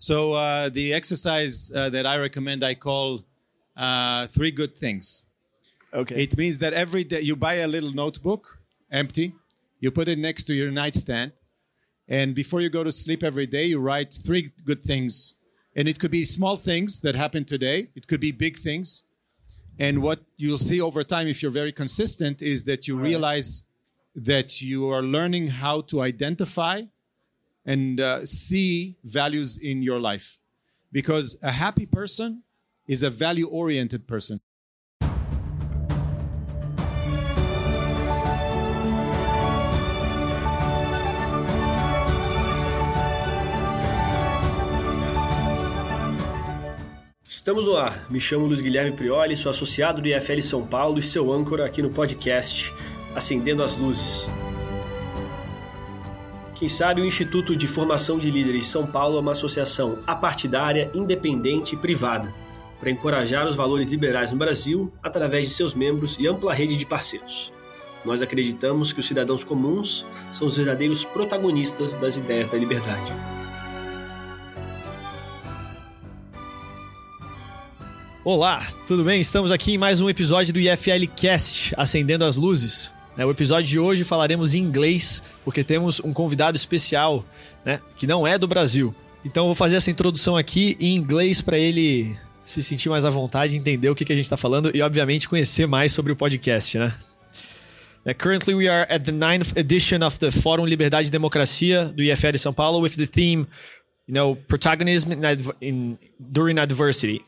So uh, the exercise uh, that I recommend, I call uh, three good things. Okay. It means that every day you buy a little notebook, empty, you put it next to your nightstand, and before you go to sleep every day, you write three good things. And it could be small things that happen today, it could be big things. And what you'll see over time, if you're very consistent, is that you realize that you are learning how to identify and uh, see values in your life. Because a happy person is a value oriented person. Estamos no ar. Me chamo Luiz Guilherme Prioli, sou associado do IFL São Paulo e seu âncora aqui no podcast Acendendo as Luzes. Quem sabe o Instituto de Formação de Líderes São Paulo é uma associação apartidária, independente e privada para encorajar os valores liberais no Brasil através de seus membros e ampla rede de parceiros. Nós acreditamos que os cidadãos comuns são os verdadeiros protagonistas das ideias da liberdade. Olá, tudo bem? Estamos aqui em mais um episódio do IFL Cast, Acendendo as Luzes. Né, o episódio de hoje falaremos em inglês, porque temos um convidado especial, né, que não é do Brasil. Então vou fazer essa introdução aqui em inglês para ele se sentir mais à vontade, entender o que, que a gente está falando e, obviamente, conhecer mais sobre o podcast, né? Uh, currently, we are at the ninth edition of the Fórum Liberdade e Democracia do IFL São Paulo with the theme, you know, protagonism in, in, during adversity.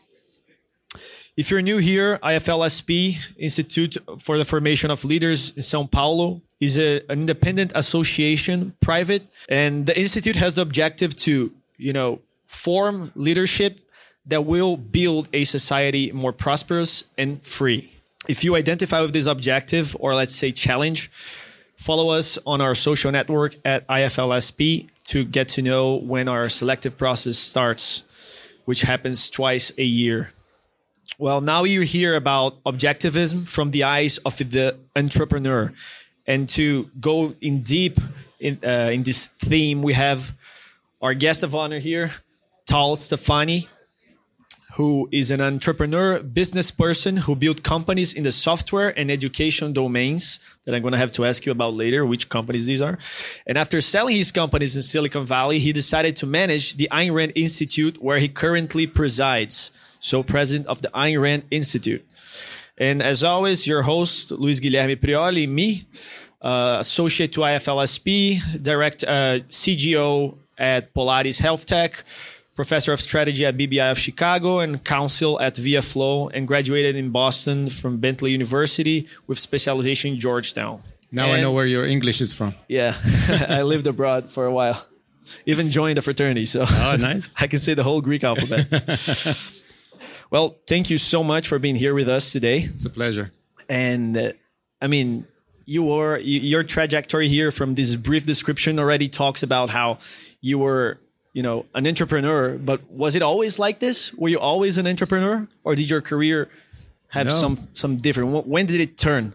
If you're new here, IFLSP, Institute for the Formation of Leaders in São Paulo, is a, an independent association, private, and the institute has the objective to, you know, form leadership that will build a society more prosperous and free. If you identify with this objective, or let's say challenge, follow us on our social network at IFLSP to get to know when our selective process starts, which happens twice a year. Well, now you hear about objectivism from the eyes of the entrepreneur. And to go in deep in, uh, in this theme, we have our guest of honor here, Tal Tsfany, who is an entrepreneur, business person who built companies in the software and education domains that I'm going to have to ask you about later, which companies these are. And after selling his companies in Silicon Valley, he decided to manage the Ayn Rand Institute, where he currently presides. So, president of the Ayn Rand Institute. And as always, your host, Luiz Guilherme Prioli, me, uh, associate to IFLSP, direct uh, CGO at Polaris Health Tech professor of strategy at BBI of Chicago and counsel at Via Flow, and graduated in Boston from Bentley University with specialization in Georgetown. Now and, I know where your English is from. Yeah, I lived abroad for a while. Even joined a fraternity, so oh, nice. I can say the whole Greek alphabet. well, thank you so much for being here with us today. It's a pleasure. And uh, I mean, you were your trajectory here from this brief description already talks about how you were you know an entrepreneur but was it always like this were you always an entrepreneur or did your career have No. some some different when did it turn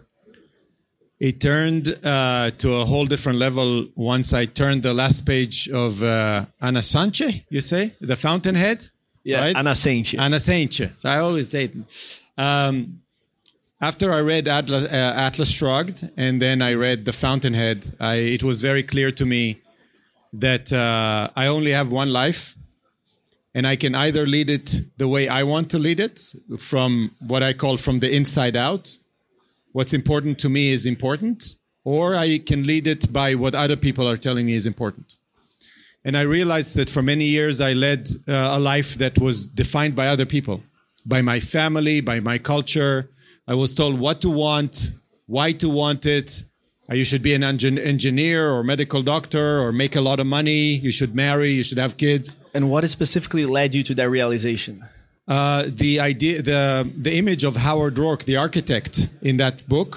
It turned uh, to a whole different level once I turned the last page of uh, Ana Sanche, you say? The Fountainhead? Yeah, Sanche. Ana Sanche. So I always say it. Um, after I read Atlas, uh, Atlas Shrugged and then I read The Fountainhead, I, it was very clear to me that uh, I only have one life and I can either lead it the way I want to lead it from what I call from the inside out. What's important to me is important, or I can lead it by what other people are telling me is important. And I realized that for many years I led uh, a life that was defined by other people, by my family, by my culture. I was told what to want, why to want it. Uh, You should be an engin- engineer or medical doctor or make a lot of money. You should marry. You should have kids. and what specifically led you to that realization Uh, the idea, the the image of Howard Roark, the architect in that book,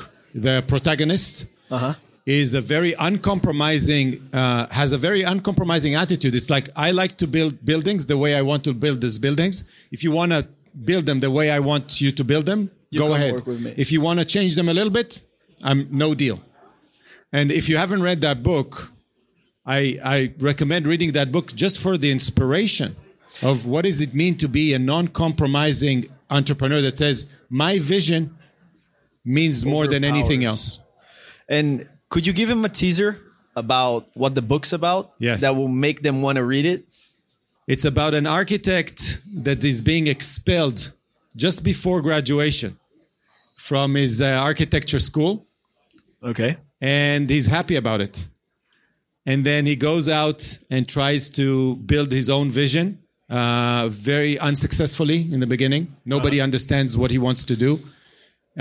the protagonist, uh-huh is a very uncompromising, uh, has a very uncompromising attitude. It's like I like to build buildings the way I want to build these buildings. If you want to build them the way I want you to build them, You go ahead. work with me. If you want to change them a little bit, I'm no deal. And if you haven't read that book, I, I recommend reading that book just for the inspiration of what does it mean to be a non-compromising entrepreneur that says my vision means more than anything else. And could you give him a teaser about what the book's about? Yes. That will make them want to read it. It's about an architect that is being expelled just before graduation from his uh, architecture school, Okay. and he's happy about it. And then he goes out and tries to build his own vision, uh, very unsuccessfully in the beginning. Nobody understands what he wants to do,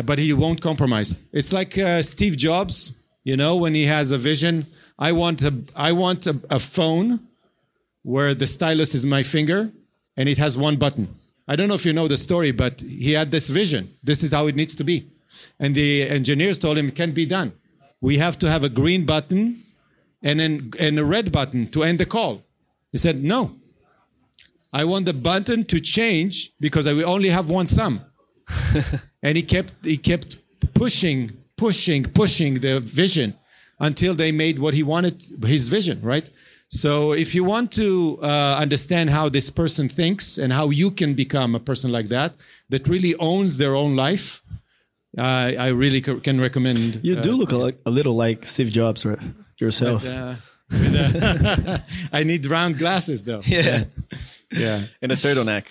but he won't compromise. It's like uh, Steve Jobs, you know, when he has a vision. I want a, I want a, a phone where the stylus is my finger and it has one button. I don't know if you know the story, but he had this vision. This is how it needs to be. And the engineers told him it can't be done. We have to have a green button and then and a red button to end the call. He said, No. I want the button to change because I will only have one thumb. and he kept he kept pushing, pushing, pushing the vision until they made what he wanted his vision, right? So if you want to uh, understand how this person thinks and how you can become a person like that, that really owns their own life, uh, I really c- can recommend. You uh, do look a, a little like Steve Jobs right? yourself. uh, with, uh, I need round glasses though. yeah. Yeah. and a turtleneck.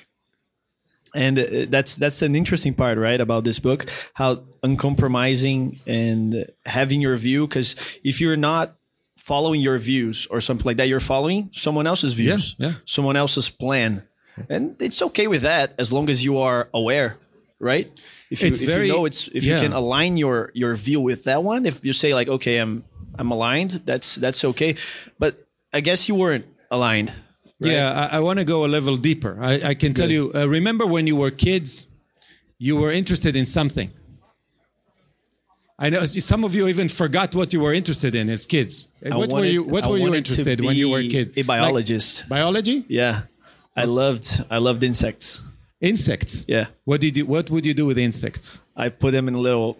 And uh, that's that's an interesting part, right, about this book, how uncompromising and having your view. Because if you're not following your views or something like that, you're following someone else's views, yeah. someone else's plan, and it's okay with that as long as you are aware, right? If you, if very- you know it's if yeah. you can align your your view with that one, if you say like, okay, I'm I'm aligned, that's that's okay. But I guess you weren't aligned. Right? Yeah, I, I want to go a level deeper. I, I can tell you. Uh, remember when you were kids, you were interested in something. I know some of you even forgot what you were interested in as kids. I what were you? What I were you interested when you were a kid? A biologist. Like biology, Yeah, I loved I loved insects. insects. Yeah, What did you? What would you do with insects? I put them in little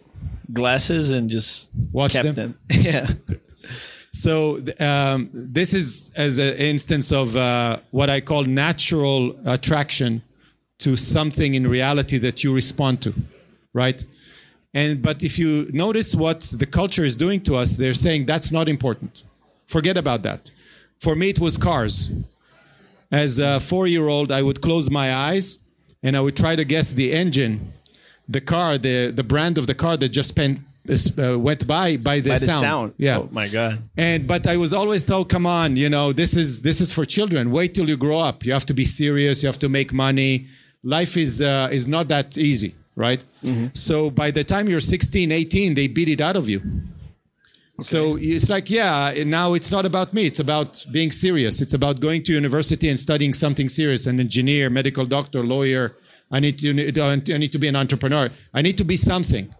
glasses and just Watch kept them? them. Yeah, So um, this is as an instance of uh, what I call natural attraction to something in reality that you respond to, right? And but if you notice what the culture is doing to us, they're saying that's not important. Forget about that. For me, it was cars. As a four-year-old, I would close my eyes and I would try to guess the engine, the car, the the brand of the car that just pen, uh, went by by the by the sound. sound. Yeah. Oh my god. And but I was always told, come on, you know, this is this is for children. Wait till you grow up. You have to be serious. You have to make money. Life is uh, is not that easy, right? So by the time you're 16, 18, they beat it out of you. So it's like, yeah, now it's not about me. It's about being serious. It's about going to university and studying something serious. An engineer, medical doctor, lawyer. I need to I need to be an entrepreneur. I need to be something.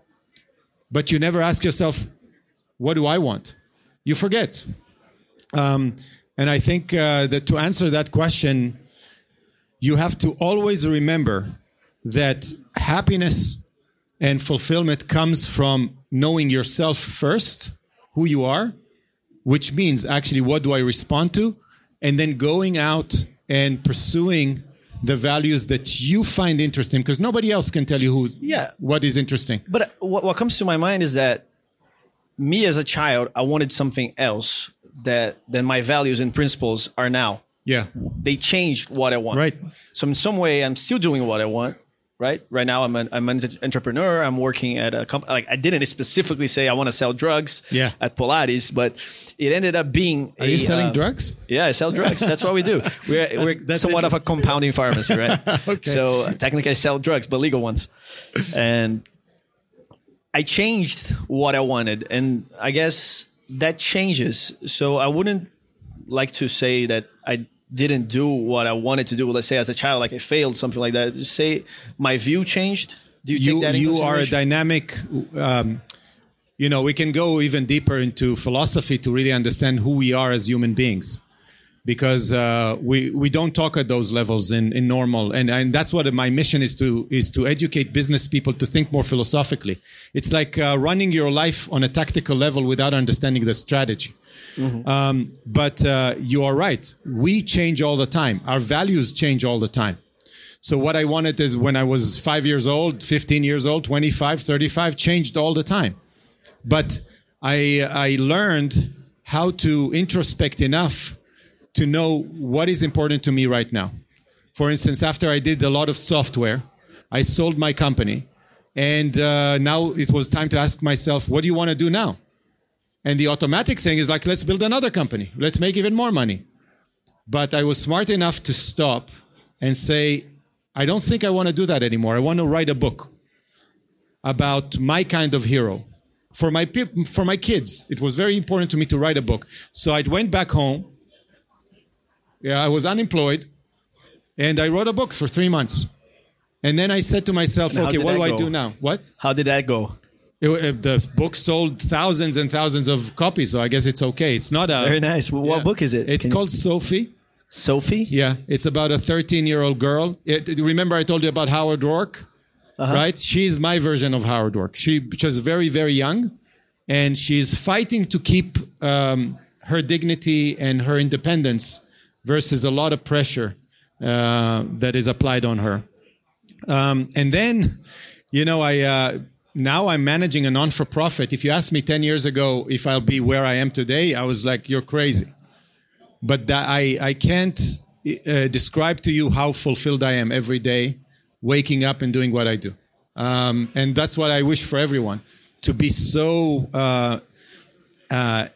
But you never ask yourself, what do I want? You forget. Um, and I think uh, that to answer that question, you have to always remember that happiness and fulfillment comes from knowing yourself first, who you are, which means actually what do I respond to, and then going out and pursuing the values that you find interesting because nobody else can tell you who Yeah. what is interesting. But uh, what, what comes to my mind is that me as a child, I wanted something else that than my values and principles are now. Yeah. They changed what I want. Right. So in some way, I'm still doing what I want. Right. Right now, I'm an, I'm an entrepreneur. I'm working at a company. Like I didn't specifically say I want to sell drugs. Yeah. At Pilates, but it ended up being. Are you selling uh, drugs? Yeah, I sell drugs. That's what we do. We're, we're that's somewhat of a compounding pharmacy, right? Okay. So technically, I sell drugs, but legal ones. And I changed what I wanted, and I guess that changes. So I wouldn't like to say that I didn't do what I wanted to do. Let's say as a child, like I failed, something like that. Just say my view changed. Do you, you take that you are a dynamic um, you know we can go even deeper into philosophy to really understand who we are as human beings because uh, we we don't talk at those levels in, in normal and and that's what my mission is to is to educate business people to think more philosophically it's like uh, running your life on a tactical level without understanding the strategy um, but uh, you are right. We change all the time. Our values change all the time. So what i wanted is when i was 5 years old 15 years old 25 35 changed all the time. But i i learned how to introspect enough to know what is important to me right now. For instance, after I did a lot of software, I sold my company, and uh, now it was time to ask myself, what do you want to do now? And the automatic thing is like, let's build another company, let's make even more money. But I was smart enough to stop and say, I don't think I want to do that anymore. I want to write a book about my kind of hero for my for my kids. It was very important to me to write a book. So I went back home yeah, I was unemployed, and I wrote a book for three months. And then I said to myself, And okay, what do I do now? What? How did that go? It, the book sold thousands and thousands of copies, so I guess it's okay. It's not a Very nice. Wh- What book is it? It's Can- called Sophie. Sophie. Yeah, it's about a 13 year old girl. It, remember, I told you about Howard Roark, Uh-huh. right? She's my version of Howard Roark. She was very, very young, and she's fighting to keep um, her dignity and her independence versus a lot of pressure uh, that is applied on her. Um, and then, you know, I uh, now I'm managing a non for profit. If you asked me 10 years ago if I'll be where I am today, I was like, you're crazy but that I, I can't uh, describe to you how fulfilled I am every day, waking up and doing what I do. Um, and that's what I wish for everyone to be so uh, uh,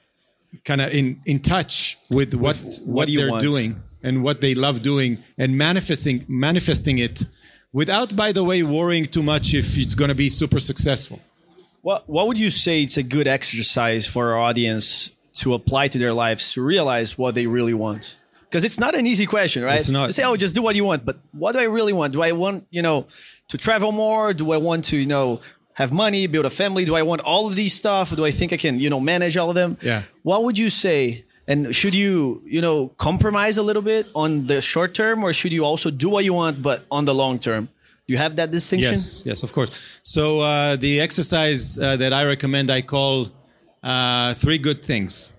kind of in, in touch with what, what, do you they're want? doing and what they love doing and manifesting, manifesting it without, by the way, worrying too much if it's going to be super successful. What What would you say it's a good exercise for our audience to apply to their lives to realize what they really want? Because it's not an easy question, right? It's not. You say, "Oh, just do what you want," but what do I really want? Do I want, you know, to travel more? Do I want to, you know, have money, build a family? Do I want all of these stuff? Do I think I can, you know, manage all of them? Yeah. What would you say? And should you, you know, compromise a little bit on the short term, or should you also do what you want, but on the long term? Do you have that distinction? Yes, yes, of course. So uh, the exercise uh, that I recommend, I call uh, three good things.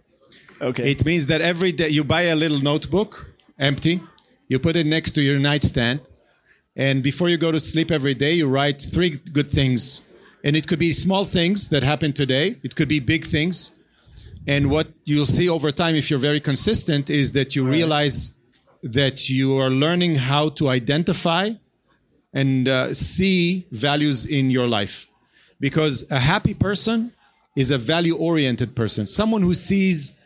Okay. It means that every day you buy a little notebook, empty, you put it next to your nightstand, and before you go to sleep every day, you write three good things. And it could be small things that happen today. It could be big things. And what you'll see over time, if you're very consistent, is that you realize that you are learning how to identify and uh, see values in your life. Because a happy person is a value oriented person, someone who sees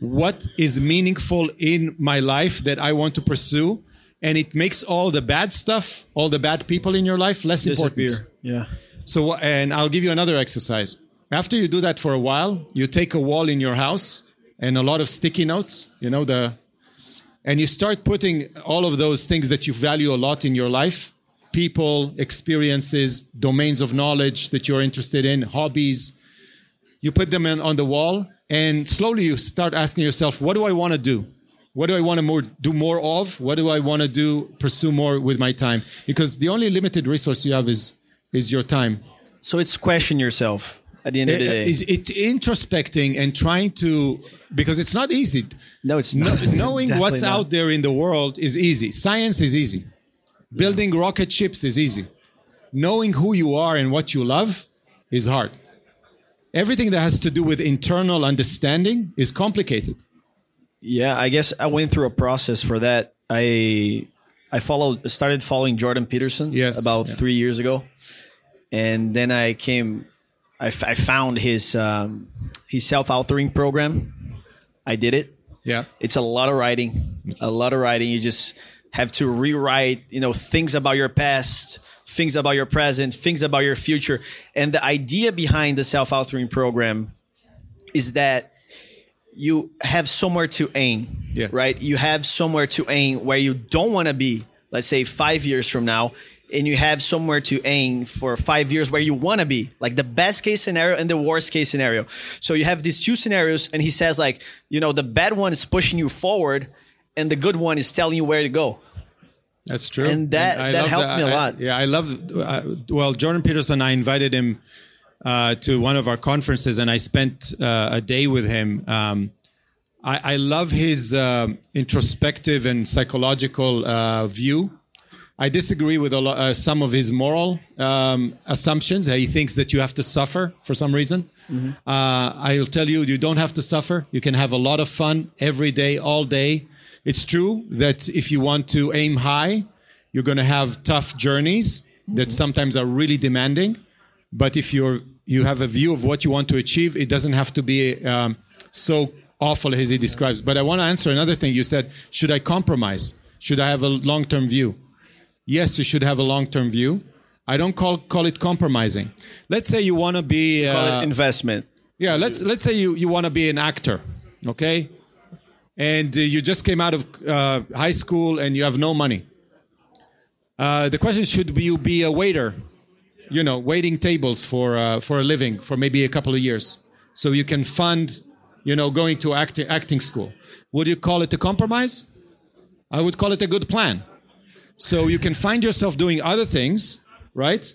what is meaningful in my life that I want to pursue. And it makes all the bad stuff, all the bad people in your life less important. Yeah. So, and I'll give you another exercise. After you do that for a while, you take a wall in your house and a lot of sticky notes, you know, the, and you start putting all of those things that you value a lot in your life people, experiences, domains of knowledge that you're interested in, hobbies. You put them in, on the wall, and slowly you start asking yourself, what do I want to do? What do I want to more, do more of? What do I want to do, pursue more with my time? Because the only limited resource you have is, is your time. So it's question yourself at the end of the eh, eh, day. It, it, it introspecting and trying to because it's not easy. no, it's not. knowing what's not. out there in the world is easy. Science is easy. Building rocket ships is easy. Knowing who you are and what you love is hard. Everything that has to do with internal understanding is complicated. Yeah, I guess I went through a process for that. I I followed started following Jordan Peterson Yes, about yeah. three years ago, and then I came. I, f- I found his um, his self authoring program. I did it. Yeah. It's a lot of writing, a lot of writing. You just have to rewrite, you know, things about your past, things about your present, things about your future. And the idea behind the self authoring program is that you have somewhere to aim, Yes. right? You have somewhere to aim where you don't want to be, let's say five years from now, and you have somewhere to aim for five years where you want to be, like the best case scenario and the worst case scenario. So you have these two scenarios, and he says, like, you know, the bad one is pushing you forward. and the good one is telling you where to go. That's true. And that- I that helped me a lot. yeah, I love. Uh, well, Jordan Peterson, I invited him uh, to one of our conferences, and I spent uh, a day with him. Um, I, I love his um introspective and psychological uh, view. I disagree with a lo- uh, some of his moral um, assumptions. He thinks that you have to suffer for some reason. Uh, I'll tell you, you don't have to suffer. You can have a lot of fun every day, all day. It's true that if you want to aim high, you're going to have tough journeys that sometimes are really demanding. But if you're you have a view of what you want to achieve, it doesn't have to be um, so awful as he describes. But I want to answer another thing. You said, should I compromise? Should I have a long term view? Yes, you should have a long term view. I don't call call it compromising. Let's say you want to be Call uh, it investment. yeah, let's let's say you you want to be an actor, okay? And uh, you just came out of uh, high school and you have no money. Uh, the question should be you be a waiter, you know, waiting tables for uh, for a living for maybe a couple of years, so you can fund, you know, going to acting acting school. Would you call it a compromise? I would call it a good plan. So you can find yourself doing other things, right?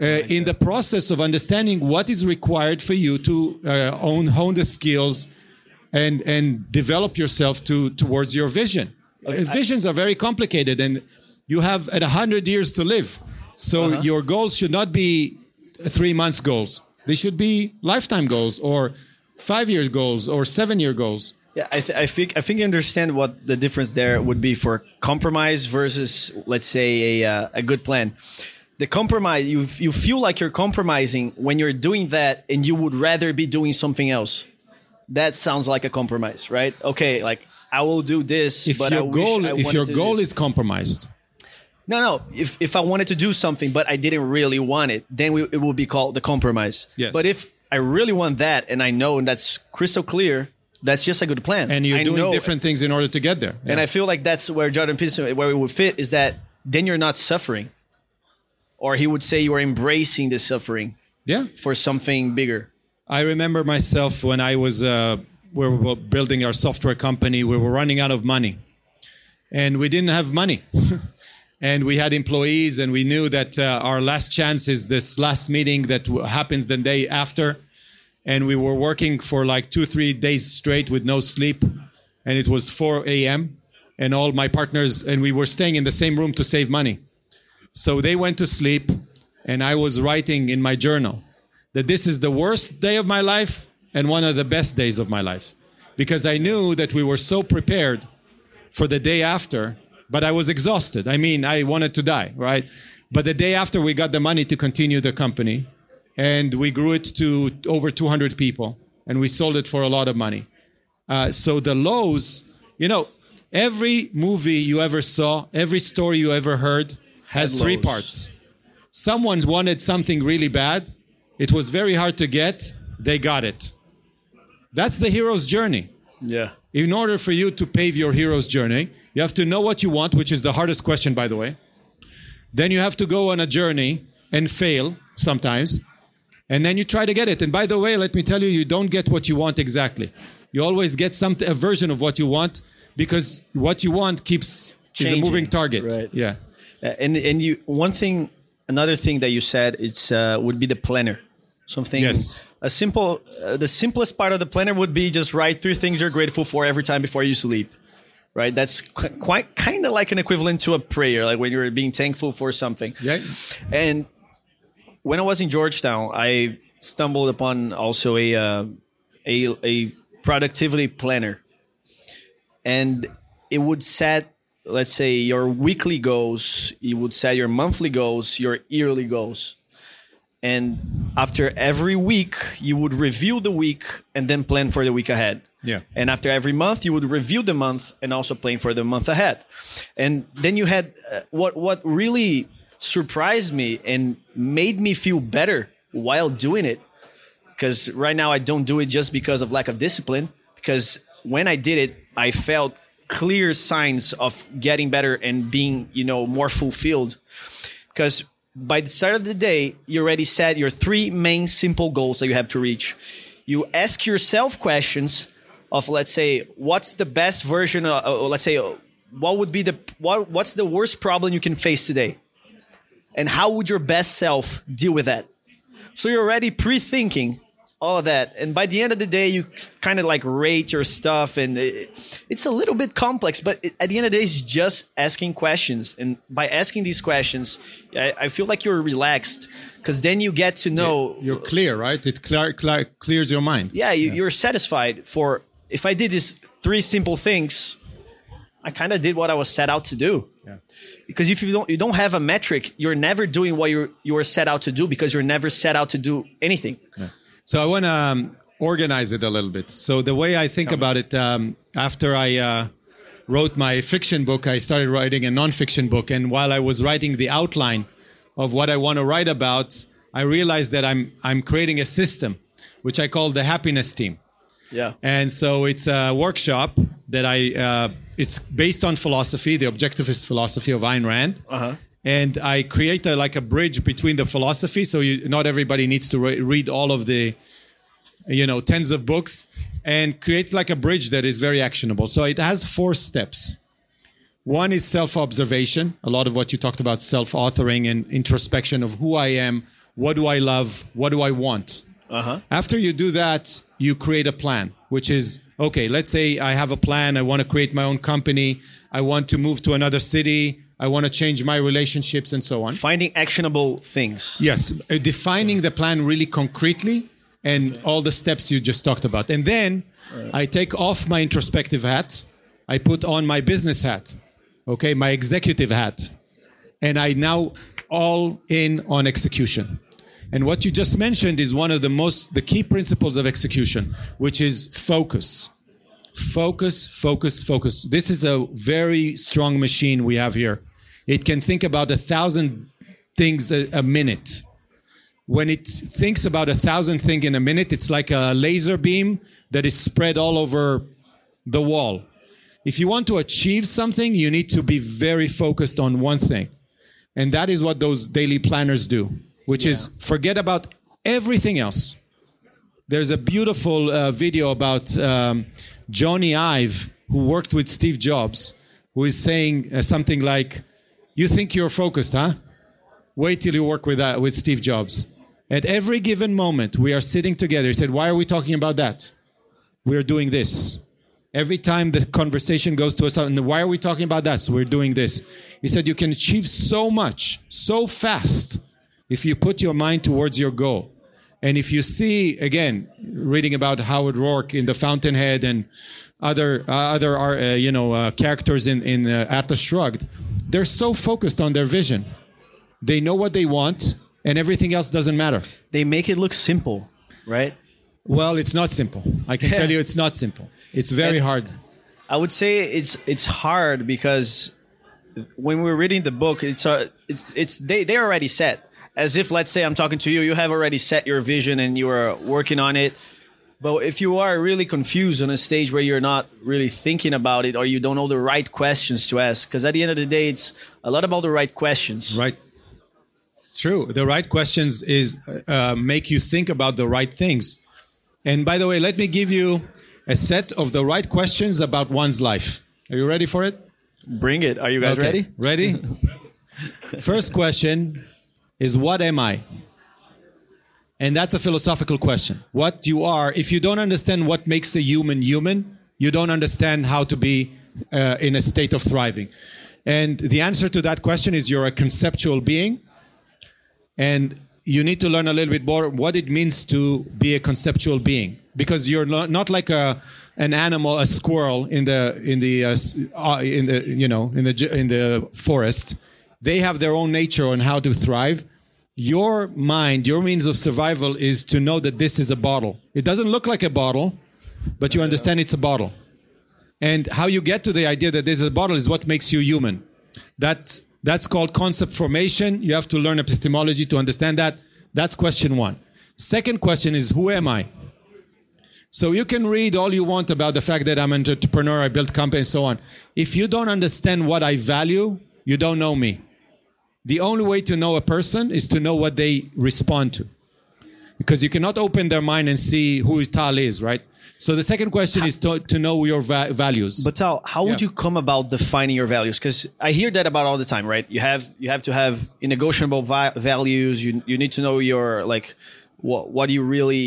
Uh, in the process of understanding what is required for you to uh, own, hone the skills and and develop yourself to towards your vision. Uh, visions are very complicated, and you have at hundred years to live. So your goals should not be three months goals. They should be lifetime goals, or five year goals, or seven year goals. Yeah, I, th- I think I think you understand what the difference there would be for compromise versus, let's say, a uh, a good plan. The compromise, you you feel like you're compromising when you're doing that, and you would rather be doing something else. That sounds like a compromise, right? Okay, like I will do this, If but I your wish goal, I if your goal is compromised, no, no. If if I wanted to do something, but I didn't really want it, then we, it will be called the compromise. Yes. But if I really want that, and I know, and that's crystal clear, that's just a good plan. and you're I doing know- different things in order to get there. And I feel like that's where Jordan Peterson, where it would fit, is that then you're not suffering, or he would say you are embracing the suffering yeah. for something bigger. I remember myself when I was uh, we were building our software company. We were running out of money, and we didn't have money. and we had employees, and we knew that uh, our last chance is this last meeting that happens the day after. And we were working for like two, three days straight with no sleep, and it was 4 a.m. And all my partners and we were staying in the same room to save money. So they went to sleep, and I was writing in my journal that this is the worst day of my life and one of the best days of my life. Because I knew that we were so prepared for the day after, but I was exhausted. I mean, I wanted to die, right? But the day after, we got the money to continue the company, and we grew it to over 200 people, and we sold it for a lot of money. Uh, so the lows, you know, every movie you ever saw, every story you ever heard has three lows. parts. Someone wanted something really bad. It was very hard to get. They got it. That's the hero's journey. Yeah. In order for you to pave your hero's journey, you have to know what you want, which is the hardest question, by the way. Then you have to go on a journey and fail sometimes. And then you try to get it. And by the way, let me tell you, you don't get what you want exactly. You always get some a version of what you want because what you want keeps Changing, is a moving target. right. Yeah. Uh, and and you one thing, another thing that you said it's uh, would be the planner. Something Yes. a simple uh, the simplest part of the planner would be just write three things you're grateful for every time before you sleep. Right, that's qu- quite kind of like an equivalent to a prayer, like when you're being thankful for something. Yeah. And when I was in Georgetown, I stumbled upon also a uh, a, a productivity planner, and it would set, let's say, your weekly goals. You would set your monthly goals, your yearly goals, and after every week, you would review the week and then plan for the week ahead. Yeah. And after every month, you would review the month and also plan for the month ahead. And then you had uh, what what really surprised me and made me feel better while doing it. Because right now I don't do it just because of lack of discipline. Because when I did it, I felt clear signs of getting better and being, you know, more fulfilled. Because by the start of the day, you already set your three main simple goals that you have to reach. You ask yourself questions of let's say what's the best version of uh, let's say what would be the what what's the worst problem you can face today and how would your best self deal with that so you're already pre-thinking all of that and by the end of the day you kind of like rate your stuff and it, it's a little bit complex but it, at the end of the day it's just asking questions and by asking these questions i, I feel like you're relaxed because then you get to know You're clear, right? It clear, clear, clears your mind. yeah, you, you're satisfied for if I did these three simple things, I kind of did what I was set out to do. Yeah. Because if you don't you don't have a metric, you're never doing what you you were set out to do because you're never set out to do anything. So I want to um, organize it a little bit. So the way I think about it, um, after I uh, wrote my fiction book, I started writing a nonfiction book, and while I was writing the outline of what I want to write about, I realized that I'm I'm creating a system, which I call the happiness team. Yeah. And so it's a workshop that I, uh, it's based on philosophy, the objectivist philosophy of Ayn Rand. Uh-huh. And I create a, like a bridge between the philosophy. So you, not everybody needs to re- read all of the, you know, tens of books and create like a bridge that is very actionable. So it has four steps. One is self observation, a lot of what you talked about, self authoring and introspection of who I am, what do I love, what do I want. Uh-huh. After you do that, you create a plan, which is okay, let's say I have a plan. I want to create my own company. I want to move to another city. I want to change my relationships and so on. Finding actionable things. Yes, uh, defining the plan really concretely and all the steps you just talked about. And then I take off my introspective hat, I put on my business hat, okay, my executive hat, and I now all in on execution. And what you just mentioned is one of the most the key principles of execution, which is focus. Focus, focus, focus. This is a very strong machine we have here. It can think about a thousand things a, a minute. When it thinks about a thousand things in a minute, it's like a laser beam that is spread all over the wall. If you want to achieve something, you need to be very focused on one thing. And that is what those daily planners do, which is forget about everything else. There's a beautiful uh, video about um, Jony Ive, who worked with Steve Jobs, who is saying uh, something like, "You think you're focused, huh? Wait till you work with uh, with Steve Jobs." At every given moment, we are sitting together. He said, "Why are we talking about that? We are doing this." Every time the conversation goes to us, and why are we talking about that? So we're doing this. He said, "You can achieve so much so fast if you put your mind towards your goal." And if you see again, reading about Howard Roark in The Fountainhead and other uh, other uh, you know uh, characters in in uh, Atlas Shrugged, they're so focused on their vision. They know what they want, and everything else doesn't matter. They make it look simple, right? Well, it's not simple. I can tell you, it's not simple. It's very And- hard. I would say it's it's hard because when we're reading the book, it's uh, it's it's they they're already set. As if let's say I'm talking to you, you have already set your vision and you are working on it. But if you are really confused on a stage where you're not really thinking about it or you don't know the right questions to ask, because at the end of the day, it's a lot about the right questions. Right. True. The right questions is uh, make you think about the right things. And by the way, let me give you a set of the right questions about one's life. Are you ready for it? Bring it. Are you guys Okay. ready? Ready? First question is what am I? And that's a philosophical question. What you are, if you don't understand what makes a human human, you don't understand how to be uh, in a state of thriving. And the answer to that question is you're a conceptual being. And you need to learn a little bit more what it means to be a conceptual being because you're not, like a an animal a squirrel in the in the uh, uh, in the you know in the in the forest they have their own nature on how to thrive. Your mind your means of survival is to know that this is a bottle. It doesn't look like a bottle but you understand it's a bottle. And how you get to the idea that this is a bottle is what makes you human. That that's called concept formation. You have to learn epistemology to understand that. That's question one. Second question is who am i? So you can read all you want about the fact that i'm an entrepreneur i built company and so on. If you don't understand what i value you don't know me the only way to know a person is to know what they respond to because you cannot open their mind and see who tal is right So the second question is to, to know your va- values. But Tal, how would Yeah. you come about defining your values? Because I hear that about all the time, right? You have you have to have negotiable vi- values. You you need to know your like what what you really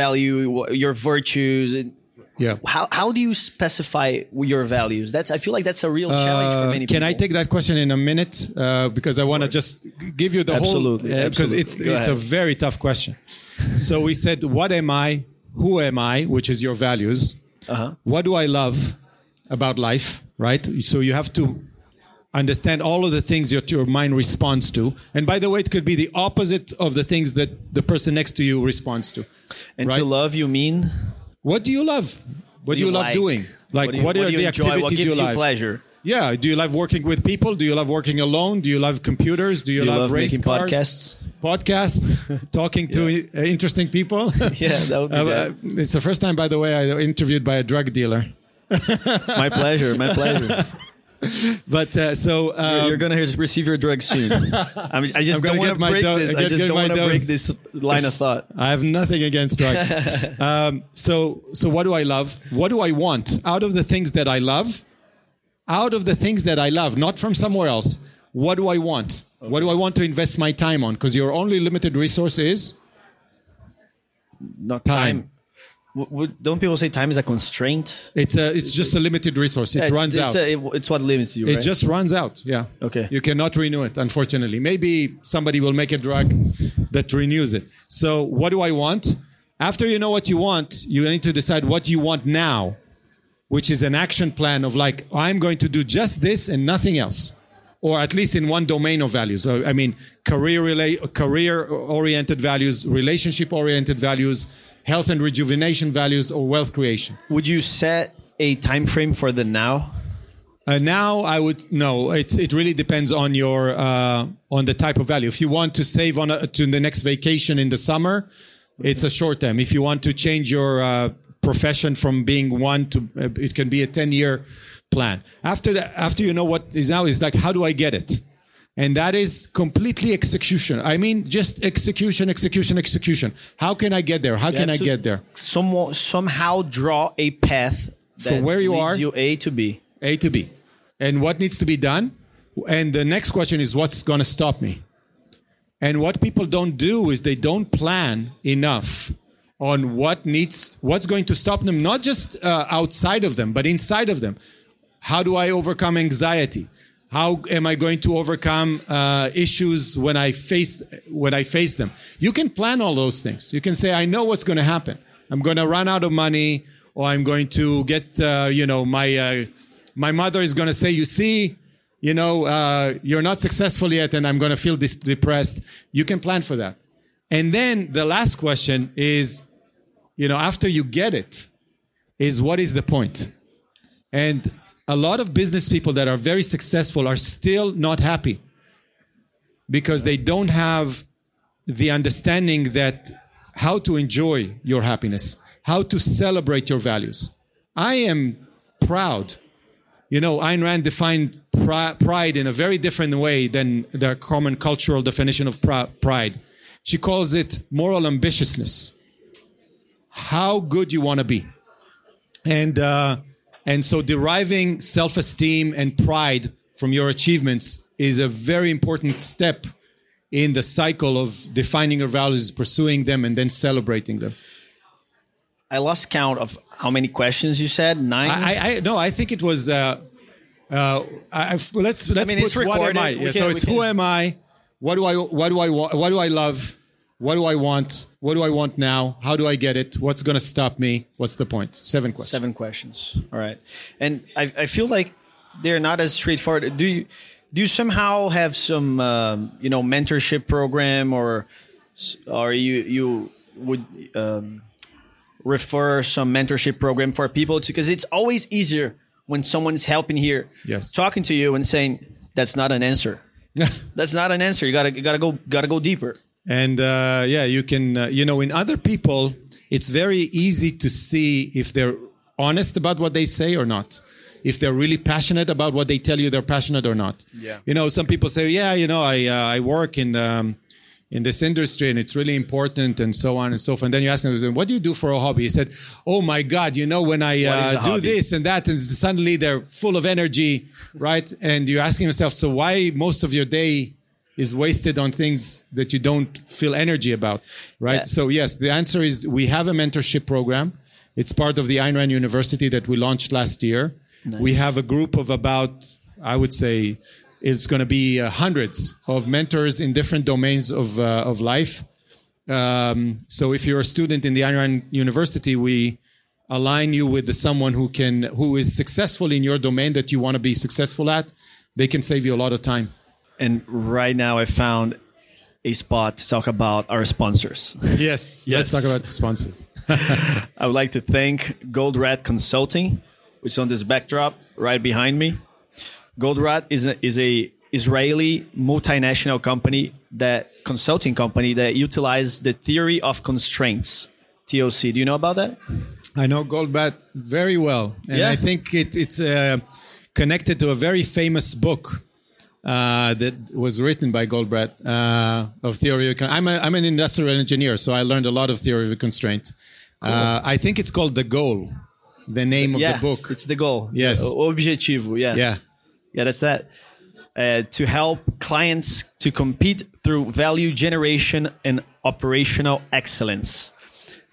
value, what, your virtues. And yeah. how how do you specify your values? That's I feel like that's a real challenge for Uh, many can people. I take that question in a minute? Uh, because I want to just give you the Absolutely, whole. Because absolutely. it's Go it's a very tough question. so we said, what am I? Who am I? Which is your values. Uh-huh. What do I love about life? Right. So you have to understand all of the things that your mind responds to. And by the way, it could be the opposite of the things that the person next to you responds to. and right? to love, you mean What do you love? What do you, love like? doing? Like, do you- what, do are the enjoy? activities What gives you you like? pleasure? Yeah. Do you love working with people? Do you love working alone? Do you love computers? Do you, You love, love race making cars? podcasts. Podcasts, talking to uh, interesting people. Yeah, that would be Uh, good. uh, it's the first time, by the way, I interviewed by a drug dealer. My pleasure. My pleasure. But uh, so um, You're gonna receive your drugs soon. I'm, I just don't want to break do- this. I just don't want to break this line of thought. I have nothing against drugs. um, so, so what do I love? What do I want out of the things that I love? Out of the things that I love, not from somewhere else. What do I want? What do I want to invest my time on? Because your only limited resource is Not Time. time. Would- don't people say time is a constraint? it's a it's just a limited resource. It Yeah, it's, runs it's, out. a- it- it's what limits you. It right? just runs out. Yeah. Okay. You cannot renew it, unfortunately. Maybe somebody will make a drug that renews it. So, what do I want? After you know what you want, you need to decide what you want now, which is an action plan of like, I'm going to do just this and nothing else. Or at least in one domain of values. So, I mean, career rela- career oriented values, relationship oriented values, health and rejuvenation values, or wealth creation. Would you set a time frame for the now? Uh, now I would no. It's it really depends on your uh, on the type of value. If you want to save on a, to the next vacation in the summer, it's a short term. If you want to change your uh, profession from being one to uh, it can be a ten year plan. After that, after you know what is now is like how do I get it, and that is completely execution. I mean, just execution, execution, execution. How can I get there? How You can I get there? Someone somehow draw a path that where you are. you A to B. A to B. And what needs to be done? And the next question is what's going to stop me? And what people don't do is they don't plan enough on what needs, what's going to stop them, not just uh, outside of them, but inside of them. How do I overcome anxiety? How am I going to overcome uh, issues when I face when I face them? You can plan all those things. You can say, "I know what's going to happen. I'm going to run out of money, or I'm going to get, uh, you know, my uh, my mother is going to say, "You see, you know, uh, you're not successful yet, and I'm going to feel dis- depressed." You can plan for that. And then the last question is, you know, after you get it, is what is the point? And a lot of business people that are very successful are still not happy because they don't have the understanding that how to enjoy your happiness, how to celebrate your values. I am proud. You know, Ayn Rand defined pri- pride in a very different way than the common cultural definition of pri- pride. She calls it moral ambitiousness. How good you want to be. And, uh, and so deriving self esteem and pride from your achievements is a very important step in the cycle of defining your values, pursuing them, and then celebrating them. I lost count of how many questions you said. Nine. I, I, I no, I think it was. Uh, uh, I, I- let's let's mean, put what am. I? Yeah, can- so it's who am I? What do I? What do I? What do I love? What do I want? What do I want now? How do I get it? What's going to stop me? What's the point? Seven questions. Seven questions. All right, and I, I feel like they're not as straightforward. Do you do you somehow have some um, you know mentorship program or or you you would um, refer some mentorship program for people to because it's always easier when someone's helping here, Yes. talking to you and saying that's not an answer. That's not an answer. You gotta you gotta go gotta go deeper. And uh, yeah, you can, uh, you know, in other people, it's very easy to see if they're honest about what they say or not. If they're really passionate about what they tell you, they're passionate or not. Yeah. You know, some people say, yeah, you know, I uh, I work in, um, in this industry and it's really important and so on and so forth. And then you ask them, what do you do for a hobby? He said, oh my God, you know, when I uh, do hobby? this and that and suddenly they're full of energy, right? And you're asking yourself, so why most of your day is wasted on things that you don't feel energy about, right? Yeah. So yes, the answer is we have a mentorship program. It's part of the Ayn Rand University that we launched last year. We have a group of about, I would say, it's going to be uh, hundreds of mentors in different domains of uh, of life. Um, so if you're a student in the Ayn Rand University, we align you with someone who can who is successful in your domain that you want to be successful at. They can save you a lot of time. And right now, I found a spot to talk about our sponsors. Yes. Yes. Let's talk about the sponsors. I would like to thank Goldratt Consulting, which is on this backdrop right behind me. Gold Rat is a, is a Israeli multinational company that consulting company that utilize the theory of constraints. TOC. Do you know about that? I know Goldratt very well, and Yeah. I think it, it's uh, connected to a very famous book uh, that was written by Goldratt uh, of theory. Of, I'm a, I'm an industrial engineer, so I learned a lot of theory of constraint. Uh, I think it's called the goal, the name of yeah, the book. it's the goal. Yes. Objetivo. Yeah. yeah, Yeah, that's that. Uh, to help clients to compete through value generation and operational excellence.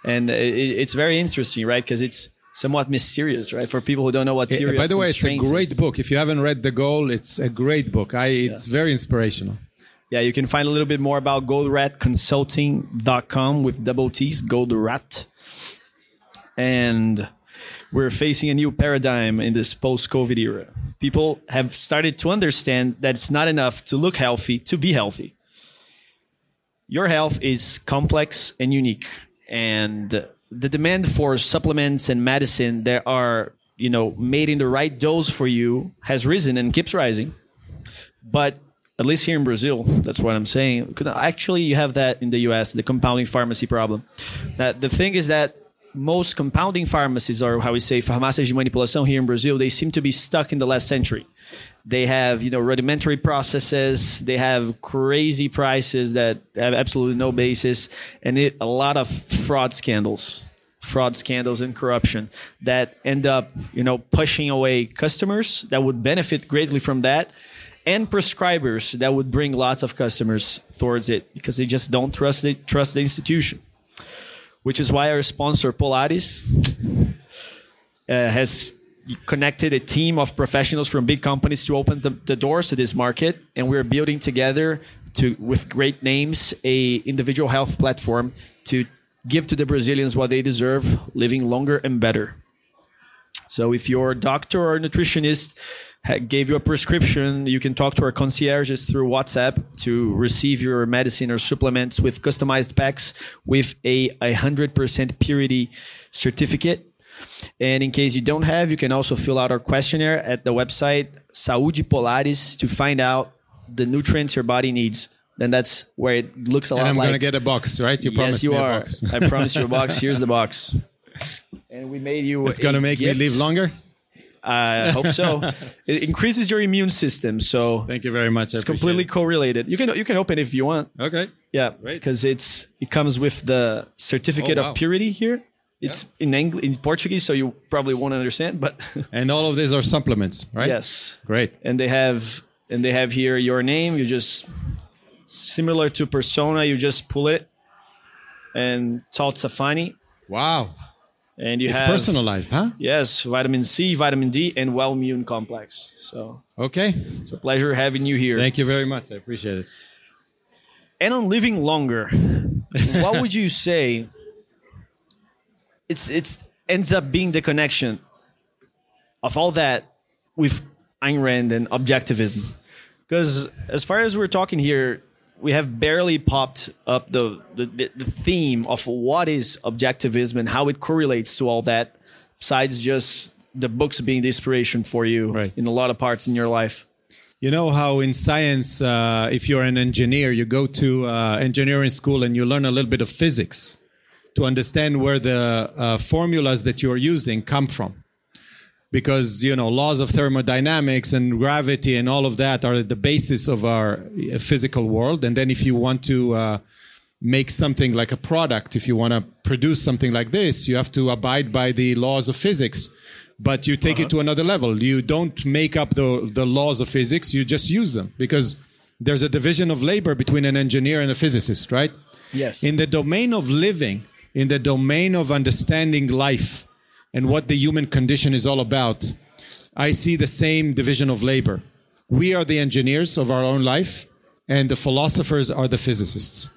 And it, it's very interesting, right? Because it's somewhat mysterious, right? For people who don't know what eh, eh, theory by of the way, it's a great is. book. If you haven't read The Goal, it's a great book. I, it's very inspirational. Yeah, you can find a little bit more about goldrattconsulting.com with double T's, Goldratt. And we're facing a new paradigm in this post COVID era. People have started to understand that it's not enough to look healthy to be healthy. Your health is complex and unique. And the demand for supplements and medicine that are, you know, made in the right dose for you has risen and keeps rising but at least here in Brazil, that's what I'm saying. Actually, you have that in the US, the compounding pharmacy problem. That the thing is that most compounding pharmacies, or how we say farmácias de manipulação here in Brazil, they seem to be stuck in the last century. They have, you know, rudimentary processes. They have crazy prices that have absolutely no basis, and it, a lot of fraud scandals fraud scandals and corruption that end up you know pushing away customers that would benefit greatly from that and prescribers that would bring lots of customers towards it because they just don't trust the, trust the institution which is why our sponsor polaris uh, has connected a team of professionals from big companies to open the, the doors to this market and we're building together to with great names a individual health platform to give to the brazilians what they deserve living longer and better so if your doctor or nutritionist gave you a prescription, you can talk to our concierges through WhatsApp to receive your medicine or supplements with customized packs with a 100% purity certificate. And in case you don't have, you can also fill out our questionnaire at the website Saúde Polaris to find out the nutrients your body needs. Then that's where it looks a And lot I'm like going to get a box, right? You yes, promised you me a are. box. I promise you a box. Here's the box. And we made you. It's going to make gift. me live longer. I hope so. it increases your immune system, so Thank you very much. I it's completely it. correlated. You can you can open it if you want. Okay. Yeah, Great. because it's it comes with the certificate Oh, wow. of purity here. It's in English, in Portuguese, so you probably won't understand. But And all of these are supplements, right? yes, Great. and they have and they have here your name. You just similar to Persona. You just pull it, and Tal Tsfany, Wow. and you It's have personalized, huh? Yes, vitamin C, vitamin D, and Well Immune Complex. So Okay. it's a pleasure having you here. Thank you very much. I appreciate it. and on living longer, what would you say? It's it's ends up being the connection of all that with Ayn Rand and objectivism, because as far as we're talking here, we have barely popped up the, the the theme of what is objectivism and how it correlates to all that, besides just the books being the inspiration for you Right. in a lot of parts in your life. You know how in science, uh, if you're an engineer, you go to uh, engineering school and you learn a little bit of physics to understand where the uh, formulas that you're using come from. because you know laws of thermodynamics and gravity and all of that are the basis of our uh, physical world. And then if you want to uh, make something like a product, if you want to produce something like this, you have to abide by the laws of physics. But you take it to another level. You don't make up the the laws of physics. You just use them because there's a division of labor between an engineer and a physicist, right? Yes. In the domain of living, in the domain of understanding life and what the human condition is all about, I see the same division of labor. We are the engineers of our own life, and the philosophers are the physicists.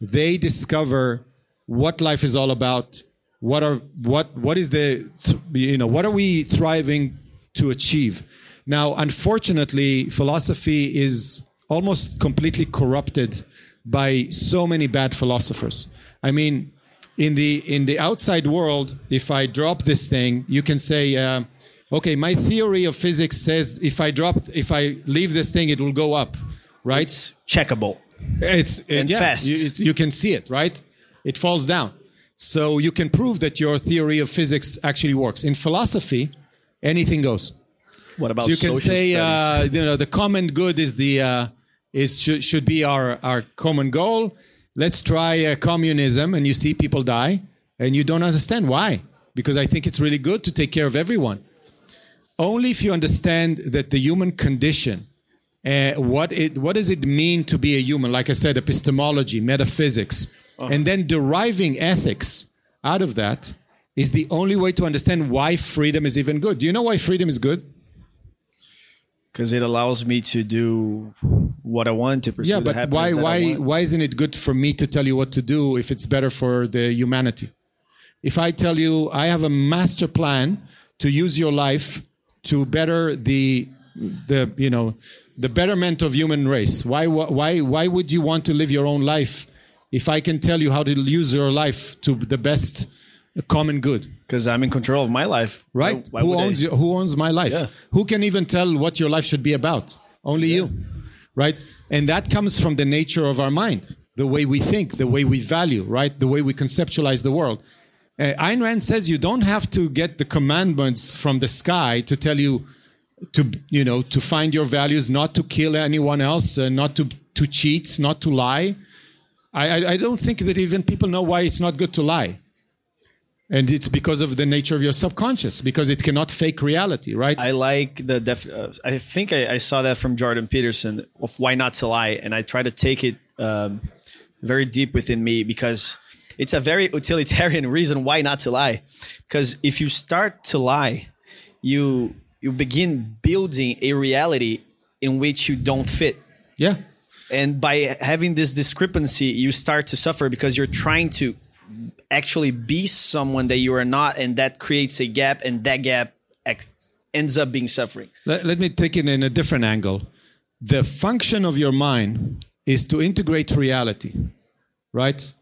They discover what life is all about. What are what what is the you know what are we thriving to achieve? Now, unfortunately, philosophy is almost completely corrupted by so many bad philosophers. I mean, in the in the outside world, if I drop this thing, you can say, uh, okay, my theory of physics says if I drop, if I leave this thing, it will go up, right? It's checkable. It's And yeah, fast. You, it- you can see it, right? It falls down. So you can prove that your theory of physics actually works. In philosophy, anything goes. What about So you can say, uh, you know, the common good is the uh, is should, should be our our common goal. Let's try uh, communism, and you see people die, and you don't understand why. Because I think it's really good to take care of everyone. Only if you understand that the human condition, uh, what it what does it mean to be a human? Like I said, epistemology, metaphysics, and then deriving ethics out of that is the only way to understand why freedom is even good. Do you know why freedom is good? because it allows me to do what I want to pursue. Yeah, but why why why isn't it good for me to tell you what to do if it's better for the humanity? If I tell you I have a master plan to use your life to better the the you know the betterment of human race, why why why would you want to live your own life if I can tell you how to use your life to the best common good? Because I'm in control of my life. right? Why- why who I- owns you, who owns my life? Yeah. Who can even tell what your life should be about? Only you, right? And that comes from the nature of our mind, the way we think, the way we value, right? The way we conceptualize the world. Uh, Ayn Rand says you don't have to get the commandments from the sky to tell you to you know to find your values, not to kill anyone else, uh, not to to cheat, not to lie. I, I I don't think that even people know why it's not good to lie. And it's because of the nature of your subconscious, because it cannot fake reality, right? I like the def- uh, I think I, I saw that from Jordan Peterson of why not to lie, and I try to take it um, very deep within me because it's a very utilitarian reason why not to lie. Because if you start to lie, you you begin building a reality in which you don't fit. yeah. and by having this discrepancy you start to suffer because you're trying to actually be someone that you are not and that creates a gap and that gap ends up being suffering Let, let me take it in a different angle. The function of your mind is to integrate reality, right?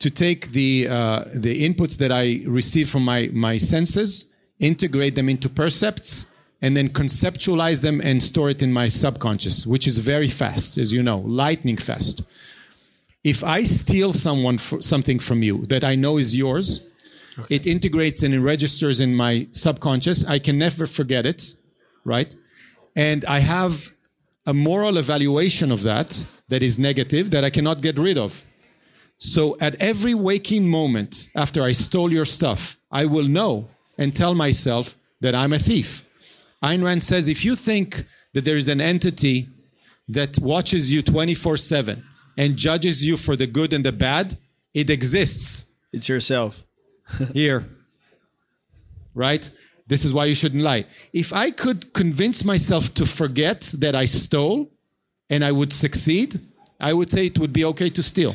To take the uh, the inputs that I receive from my my senses, integrate them into percepts, and then conceptualize them and store it in my subconscious, which is very fast, as you know, lightning fast. If I steal someone for something from you that I know is yours, it integrates and it registers in my subconscious. I can never forget it, right? And I have a moral evaluation of that that is negative that I cannot get rid of. So at every waking moment after I stole your stuff, I will know and tell myself that I'm a thief. Ayn Rand says if you think that there is an entity that watches you 24 7 and judges you for the good and the bad, it exists it's yourself here. Right? This is why you shouldn't lie. If I could convince myself to forget that I stole and I would succeed, I would say it would be okay to steal.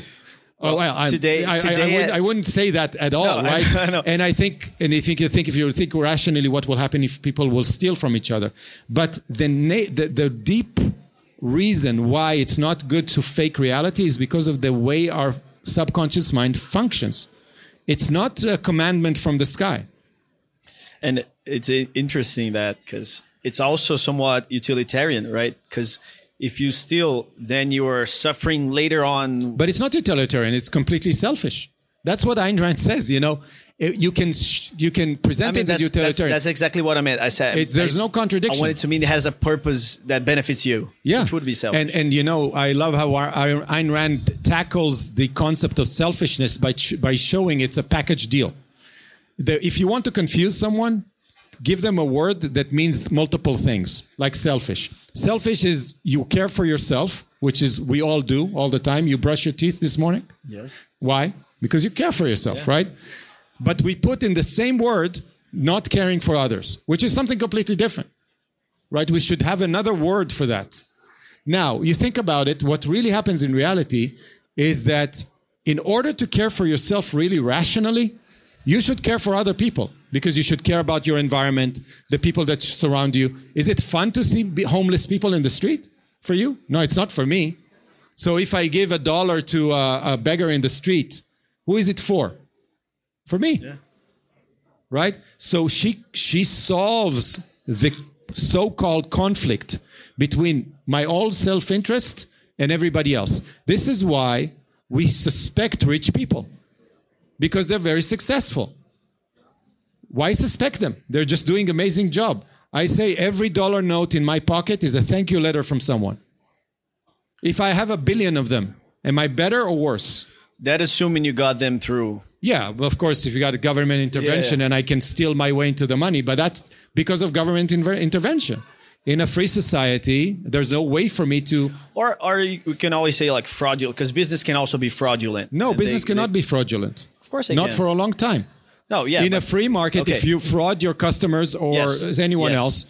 Oh, well, I'm- today- I, I- I today- wouldn't, I wouldn't say that at all, No, I- right? I. And I think, and if you think, if you think rationally, what will happen if people will steal from each other? But the the, the deep reason why it's not good to fake reality is because of the way our subconscious mind functions. It's not a commandment from the sky. and it's interesting that because it's also somewhat utilitarian right because if you steal then you are suffering later on But it's not utilitarian. It's completely selfish. That's what Ayn Rand says. You know, it- you can sh- you can I present mean, it as that's, that's, utilitarian. that's exactly what I meant. I said It's- there's I- no contradiction. I want it to mean it has a purpose that benefits you. yeah, which would be selfish. And and you know, I love how Ayn Rand tackles the concept of selfishness by ch- by showing it's a package deal. The, if you want to confuse someone, give them a word that means multiple things, like selfish. Selfish is you care for yourself, which is we all do all the time. You brush your teeth this morning. yes. Why? Because you care for yourself, right? But we put in the same word not caring for others, which is something completely different, right? We should have another word for that. Now, you think about it, what really happens in reality is that in order to care for yourself really rationally, you should care for other people because you should care about your environment, the people that surround you. Is it fun to see homeless people in the street for you? No, it's not for me. So if I give a dollar to a, a beggar in the street, who is it for? For me. Right? So she she solves the so-called conflict between my own self-interest and everybody else. This is why we suspect rich people because they're very successful. Why suspect them? They're just doing amazing job. I say every dollar note in my pocket is a thank you letter from someone. If I have a billion of them, am I better or worse? That assuming you got them through. Yeah, of course, if you got a government intervention Yeah, yeah. and I can steal my way into the money, but that's because of government inver- intervention. In a free society, there's no way for me to. Or, or you we can always say like fraudulent, because business can also be fraudulent. No, business they- cannot they- be fraudulent. Of course, they Not can. for a long time. no, yeah. in a free market, Okay. if you fraud your customers or Yes, anyone yes. else,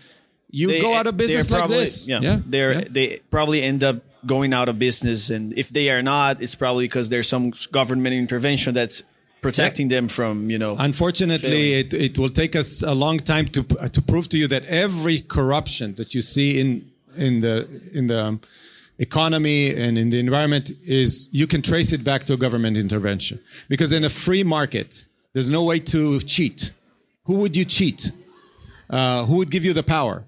you they- go out of business like probably- this. Yeah, they're yeah. they probably end up going out of business, and if they are not, it's probably because there's some government intervention that's protecting them from you know. Unfortunately, it, it will take us a long time to to prove to you that every corruption that you see in in the in the um, economy and in the environment is you can trace it back to a government intervention because in a free market there's no way to cheat. Who would you cheat? Uh, who would give you the power?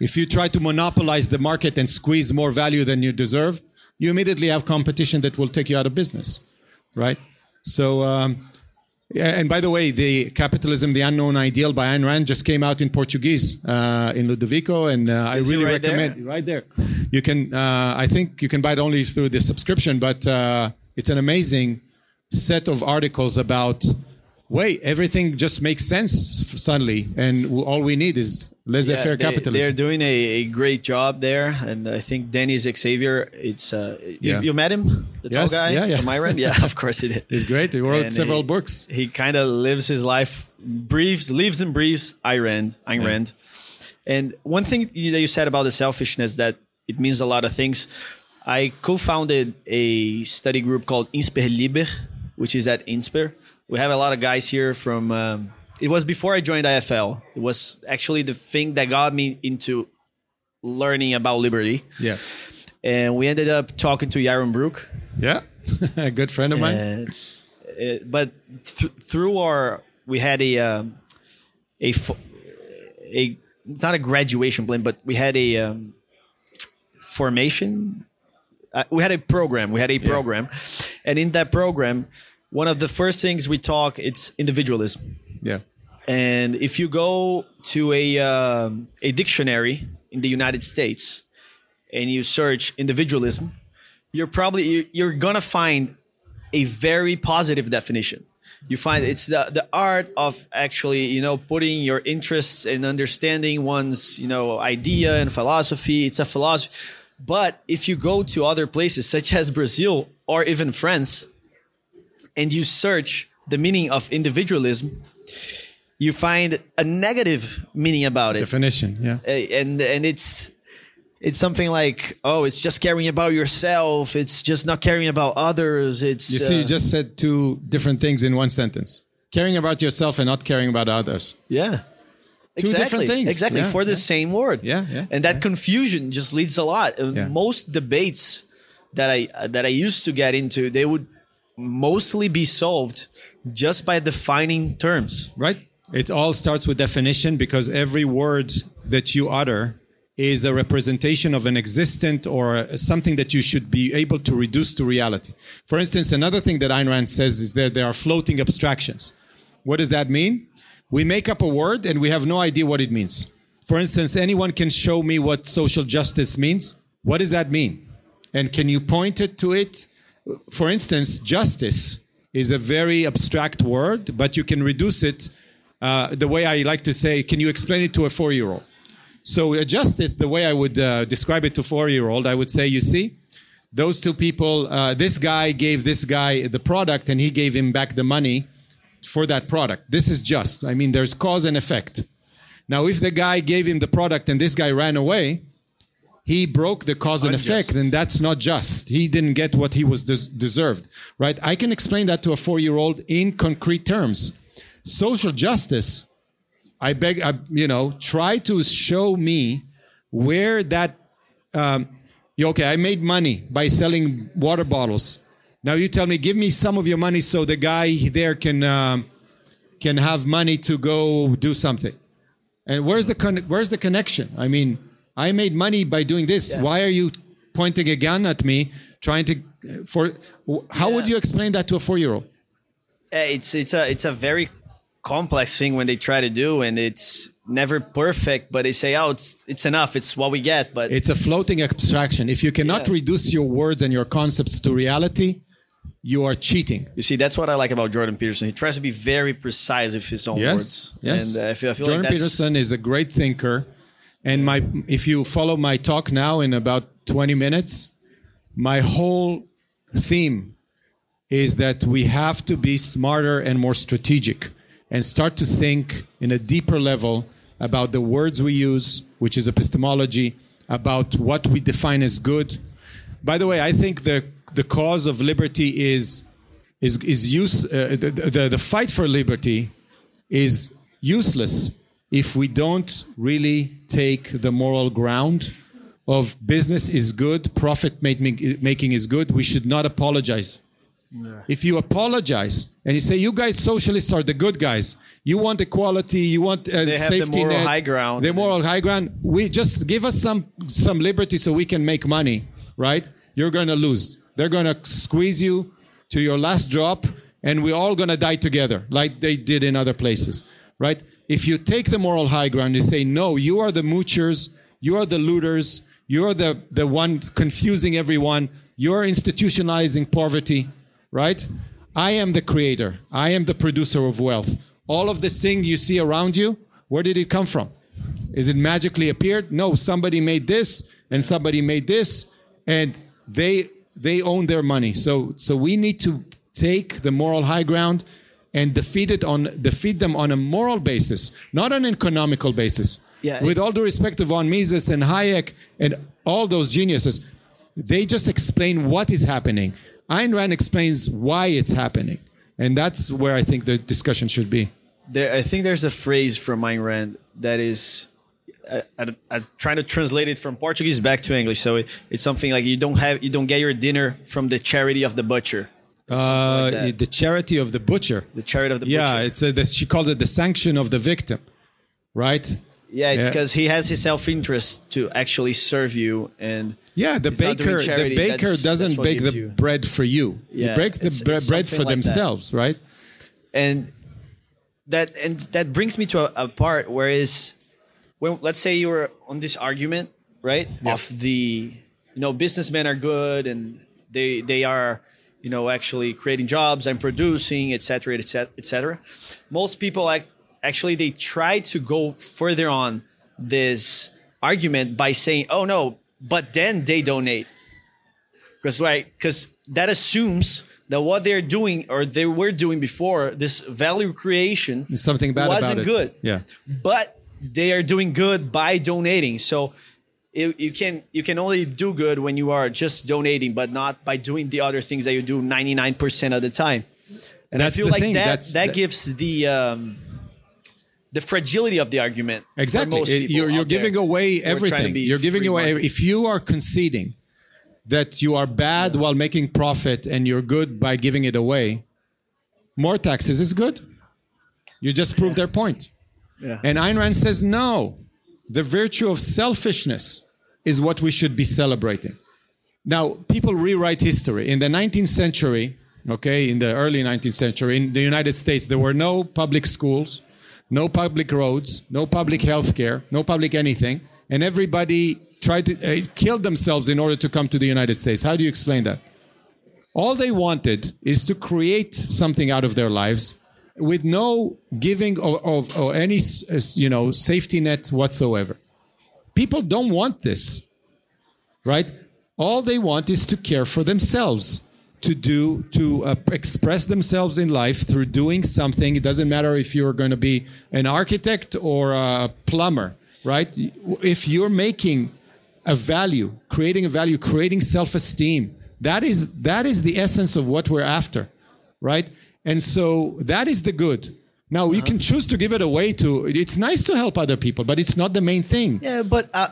If you try to monopolize the market and squeeze more value than you deserve, you immediately have competition that will take you out of business, right? So, um, and by the way, the capitalism, the unknown ideal by Ayn Rand just came out in Portuguese uh, in Ludovico, and uh, I really right there? recommend right there. You can, uh, I think, you can buy it only through the subscription, but uh, it's an amazing set of articles about. Wait, everything just makes sense suddenly, and all we need is laissez-faire Yeah, they, capitalism. They're doing a, a great job there, and I think Dennys Xavier. It's uh, you, Yeah. you met him, the Yes, tall guy yeah, yeah. from Iran. Yeah, of course he did. He's great. He wrote And several he- books. He kind of lives his life, breathes, lives and breathes Ayn Rand. Ayn Rand. And one thing that you said about the selfishness that it means a lot of things. I co-founded a study group called Insper Liber, which is at Insper. We have a lot of guys here from. Um, it was before I joined IFL. It was actually the thing that got me into learning about liberty. Yeah, And we ended up talking to Yaron Brook, yeah, a good friend of mine. and, uh, but th- through our, we had a um, a fo- a it's not a graduation plan, but we had a um, formation. Uh, we had a program. We had a program, and in that program, one of the first things we talk it's individualism. Yeah, And if you go to a um, a dictionary in the United States and you search individualism, you're probably you- you're gonna find a very positive definition. You find it's the the art of actually you know putting your interests and understanding one's you know idea and philosophy. It's a philosophy. But if you go to other places such as Brazil or even France, and you search the meaning of individualism, you find a negative meaning about it, definition. Yeah. Uh, and and it's it's something like oh, it's just caring about yourself. It's just not caring about others. It's You see, you uh, just said two different things in one sentence: caring about yourself and not caring about others. yeah. Two exactly, different things. Exactly Yeah, for the yeah. same word. Yeah, yeah, And that confusion just leads a lot. Uh, Yeah. Most debates that I that I used to get into, they would mostly be solved just by defining terms. Right. It all starts with definition because every word that you utter is a representation of an existent or something that you should be able to reduce to reality. For instance, another thing that Ayn Rand says is that there are floating abstractions. What does that mean? We make up a word and we have no idea what it means. For instance, anyone can show me what social justice means. What does that mean? And can you point it to it? For instance, justice is a very abstract word, but you can reduce it uh, the way I like to say. Can you explain it to a four-year-old? So uh, justice, the way I would uh, describe it to four-year-old, I would say, you see, those two people, uh, this guy gave this guy the product, and he gave him back the money for that product. This is just. I mean, there's cause and effect. Now, if the guy gave him the product and this guy ran away, he broke the cause and effect, and that's not just. He didn't get what he was des- deserved, right? I can explain that to a four-year-old in concrete terms. Social justice, I beg, I, you know, try to show me where that. Um, okay, I made money by selling water bottles. Now you tell me, give me some of your money so the guy there can um, can have money to go do something. And where's the con- where's the connection? I mean, I made money by doing this. Yeah. Why are you pointing a gun at me, trying to? For how would you explain that to a four year old? Eh, It's it's a it's a very complex thing when they try to do, and it's never perfect. But they say, "Oh, it's it's enough. It's what we get." But It's a floating abstraction. If you cannot Yeah. reduce your words and your concepts to reality, you are cheating. You see, that's what I like about Jordan Peterson. He tries to be very precise with his own Yes, words. yes. And uh, I feel, Jordan like Peterson is a great thinker, and my if you follow my talk now in about twenty minutes, my whole theme is that we have to be smarter and more strategic, and start to think in a deeper level about the words we use, which is epistemology, about what we define as good. By the way, I think the the cause of liberty is is is use uh, the, the the fight for liberty is useless if we don't really take the moral ground of business is good, profit making is good. We should not apologize. If you apologize and you say you guys socialists are the good guys, you want equality, you want uh, They have the safety moral net, high ground. the moral high ground. We just give us some some liberty so we can make money, right? You're going to lose. They're going to squeeze you to your last drop, and we're all going to die together, like they did in other places, right? If you take the moral high ground, you say no, you are the moochers, you are the looters, you are the the one confusing everyone. You're institutionalizing poverty, right? I am the creator. I am the producer of wealth. All of the thing you see around you, where did it come from? Is it magically appeared? No, somebody made this and somebody made this and they they own their money. So so we need to take the moral high ground and defeat it on defeat them on a moral basis, not on an economical basis. Yeah, With all due respect to von Mises and Hayek and all those geniuses, they just explain what is happening. Ayn Rand explains why it's happening. And that's where I think the discussion should be. there, I think there's a phrase from Ayn Rand that is. I, I, I'm trying to translate it from Portuguese back to English. So it, it's something like you don't have you don't get your dinner from the charity of the butcher. Something Uh, like the charity of the butcher. the charity of the Yeah, butcher. it's a, the, she calls it the sanction of the victim, right? Yeah, it's Yeah. because he has his self interest to actually serve you, and Yeah, the It's not doing baker the baker that's- doesn't that's bake the you- bread for you. Yeah, he breaks the it's- bre- it's bread for like that. themselves, right? and that and that brings me to a, a part where is when let's say you were on this argument right of the you know businessmen are good and they they are you know actually creating jobs and producing etc etc etc most people ac- actually they try to go further on this argument by saying oh no but then they donate because right because that assumes that what they're doing or they were doing before this value creation There's something bad wasn't about it. good Yeah. but they are doing good by donating so it, you can you can only do good when you are just donating but not by doing the other things that you do 99% of the time and That's i feel like thing, that that's- that that- gives the um the fragility of the argument Exactly. most It- people you're you're giving away who are trying to everything. You're giving away market. if you are conceding that you are bad while making profit and you're good by giving it away, more taxes is good. You just proved their point. Yeah. And Ayn Rand says no. The virtue of selfishness is what we should be celebrating. Now, people rewrite history. In the 19th century, okay, in the early 19th century, in the United States, there were no public schools, no public roads, no public health care, no public anything, and everybody tried to uh, kill themselves in order to come to the United States. How do you explain that? All they wanted is to create something out of their lives with no giving of, of, of any uh, you know safety net whatsoever. People don't want this, right? All they want is to care for themselves, to do, to uh, express themselves in life through doing something. It doesn't matter if you're going to be an architect or a plumber, right? If you're making a value, creating a value, creating self-esteem, that is that is the essence of what we're after, right? And so that is the good. Now you uh-huh. can choose to give it away to. It's nice to help other people, but it's not the main thing. Yeah, but I,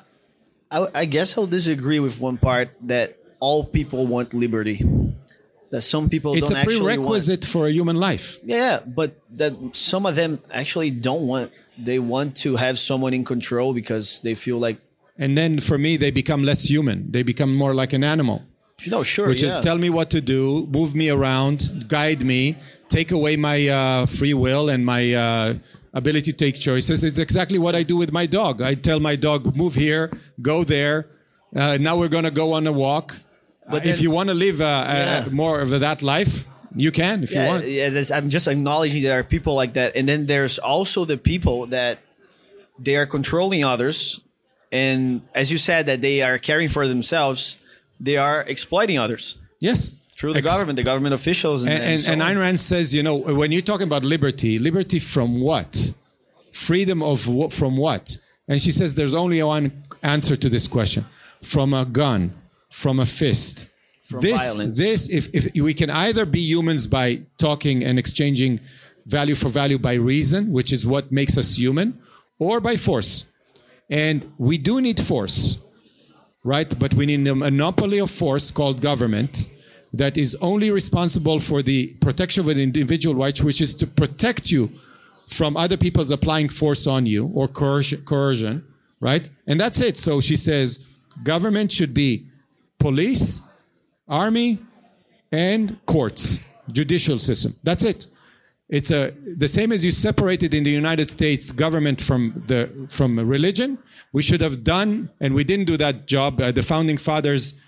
I, I guess I'll disagree with one part that all people want liberty. That some people It's don't a actually want. prerequisite for a human life. Yeah, but that some of them actually don't want. They want to have someone in control because they feel like And then for me, they become less human. They become more like an animal, no, sure, which yeah. is tell me what to do, move me around, guide me, take away my uh, free will and my uh, ability to take choices. It's exactly what I do with my dog. I tell my dog, move here, go there. Uh, now we're going to go on a walk. But if you want to live uh, Yeah. uh, more of that life, you can if you want. yeah I'm just acknowledging there are people like that, and then there's also the people that they are controlling others, and as you said, that they are caring for themselves, they are exploiting others Yes. Through the Ex- government, the government officials, and, And, and, so and. Ayn Rand says, you know, when you're talking about liberty, liberty from what? Freedom of wh- from what? And she says there's only one answer to this question: from a gun, from a fist. From this, violence. this, if, if we can either be humans by talking and exchanging value for value by reason, which is what makes us human, or by force. And we do need force right? But we need a monopoly of force called government that is only responsible for the protection of an individual right, which is to protect you from other people's applying force on you or coercion, right? And that's it. So she says government should be police, army, and courts, judicial system. That's it. It's a the same as you separated in the United States government from the from religion. We should have done, and we didn't do that job. Uh, the founding fathers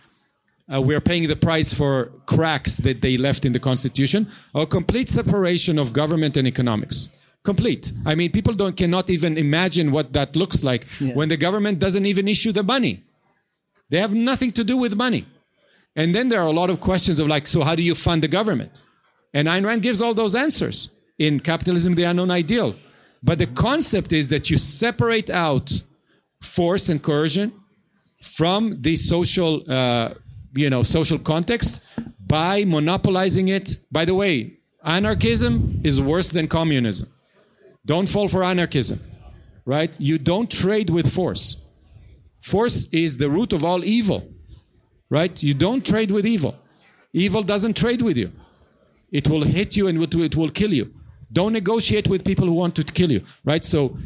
uh, we're paying the price for cracks that they left in the Constitution. A complete separation of government and economics. Complete. I mean, people don't cannot even imagine what that looks like when the government doesn't even issue the money. They have nothing to do with money. And then there are a lot of questions of like, so how do you fund the government? And Ayn Rand gives all those answers in Capitalism, the Unknown Ideal. But the concept is that you separate out force and coercion from the social, uh, you know, social context by monopolizing it. By the way, anarchism is worse than communism. Don't fall for anarchism, right? You don't trade with force. Force is the root of all evil, right? You don't trade with evil. Evil doesn't trade with you. It will hit you and it will- kill you. Don't negotiate with people who want to kill you, right? So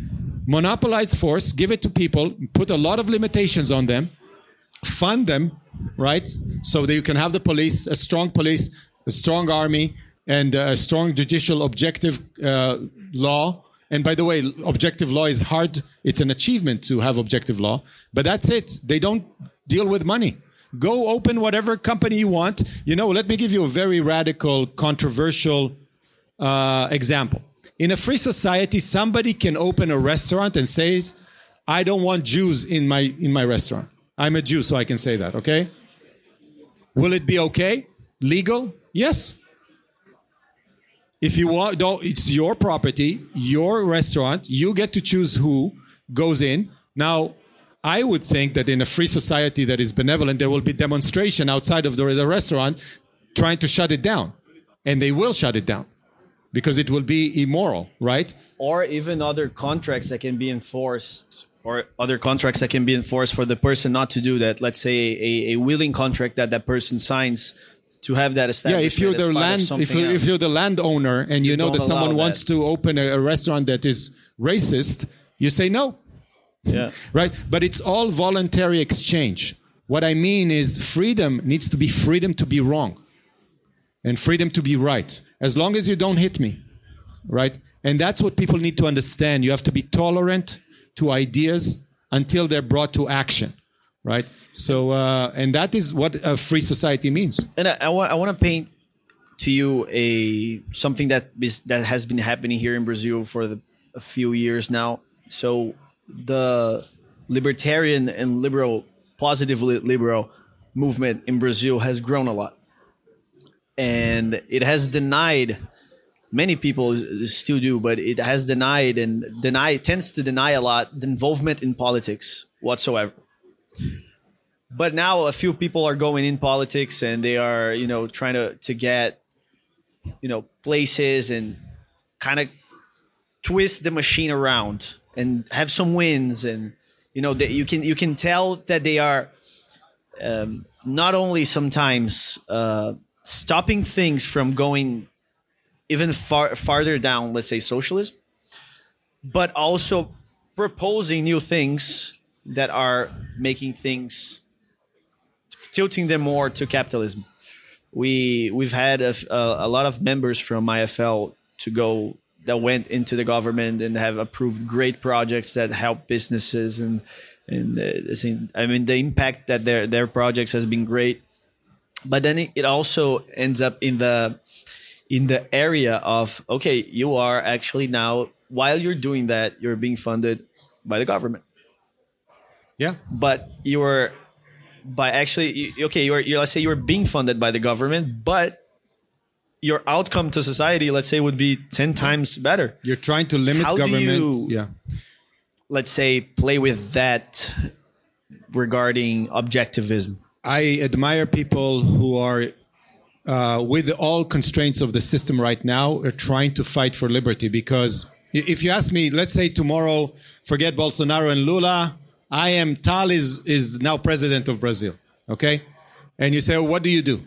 monopolize force, give it to people, put a lot of limitations on them, fund them, right? So that you can have the police, a strong police, a strong army, and a strong judicial objective uh, law. And by the way, objective law is hard. It's an achievement to have objective law, but that's it. They don't deal with money. Go open whatever company you want. You know, let me give you a very radical, controversial uh, example. In a free society, somebody can open a restaurant and says, "I don't want Jews in my in my restaurant. I'm a Jew, so I can say that." Okay. Will it be okay? Legal? Yes. If you want, don't, it's your property, your restaurant. You get to choose who goes in. Now, I would think that in a free society that is benevolent, there will be demonstration outside of the the restaurant trying to shut it down, and they will shut it down because it will be immoral, right? or even other contracts that can be enforced or other contracts that can be enforced for the person not to do that let's say a, a willing contract that that person signs to have that established. Yeah, if you're the land, if you're, if you're the landowner and you, You know that someone allow wants to open a, a restaurant that is racist, you say no, yeah right? But it's all voluntary exchange. What I mean is freedom needs to be freedom to be wrong. and freedom to be right, as long as you don't hit me, right? And that's what people need to understand. You have to be tolerant to ideas until they're brought to action, right? So, uh, and that is what a free society means. And I, I want I want to paint to you a something that is, that has been happening here in Brazil for the, a few years now. So the libertarian and liberal, positively liberal movement in Brazil has grown a lot, and it has denied. Many people still do, but it has denied and deny tends to deny a lot the involvement in politics whatsoever. But now a few people are going in politics and they are you know trying to to get you know places and kind of twist the machine around and have some wins and you know that you can you can tell that they are um, not only sometimes uh, stopping things from going even far farther down let's say socialism but also proposing new things that are making things tilting them more to capitalism. We we've had a, a, a lot of members from IFL to go that went into the government and have approved great projects that help businesses and and uh, I mean the impact that their their projects has been great. But then it also ends up in the in the area of okay, you are actually now while you're doing that, you're being funded by the government. Yeah. But you're by actually okay you're, you're let's say you're being funded by the government but your outcome to society let's say would be 10 times better You're trying to limit How government. you- yeah. let's say play with that regarding objectivism I admire people who are, uh, with all constraints of the system right now, are trying to fight for liberty. Because if you ask me, let's say tomorrow, forget Bolsonaro and Lula, I am Tal is is now president of Brazil. Okay, and you say, well, what do you do?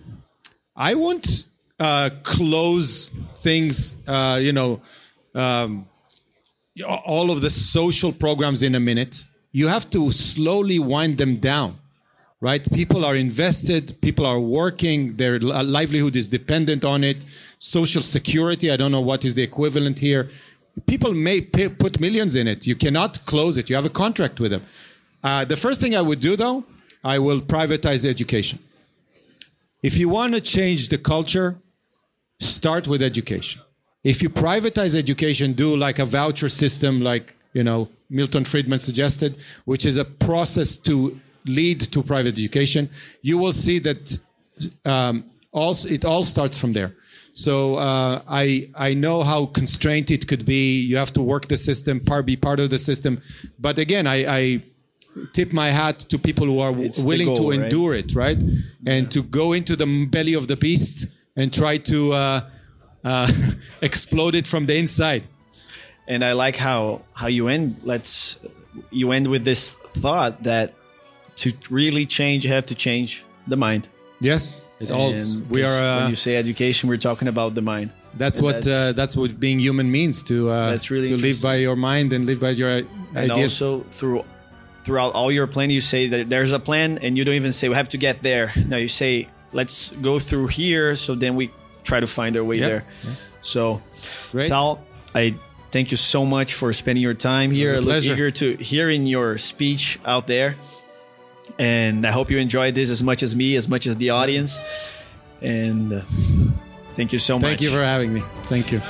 I won't uh, close things. Uh, you know. Um, all of the social programs in a minute. You have to slowly wind them down, right? People are invested, people are working, their livelihood is dependent on it. Social security, I don't know what is the equivalent here. People may put millions in it. You cannot close it. You have a contract with them. Uh, the first thing I would do, though, I will privatize education. If you want to change the culture, start with education. If you privatize education, do like a voucher system, like you know Milton Friedman suggested, which is a process to lead to private education. You will see that um, all it all starts from there. So uh, I I know how constrained it could be. You have to work the system, part be part of the system. But again, I, I tip my hat to people who are It's willing goal, to right? endure it, right? And to go into the belly of the beast and try to uh, uh, explode it from the inside. and i like how how you end let's you end with this thought that to really change you have to change the mind Yes, it all. We are. when Uh, you say education we're talking about the mind that's and what that's- uh, that's what being human means to uh, That's really to live by your mind and live by your ideas. and also through throughout all your plan you say that there's a plan and you don't even say we have to get there no you say let's go through here so then we try to find our way Yeah, there so Great. tal i thank you so much for spending your time here i look pleasure. eager to hearing your speech out there and i hope you enjoyed this as much as me as much as the audience and uh, thank you so much Thank you for having me. Thank you.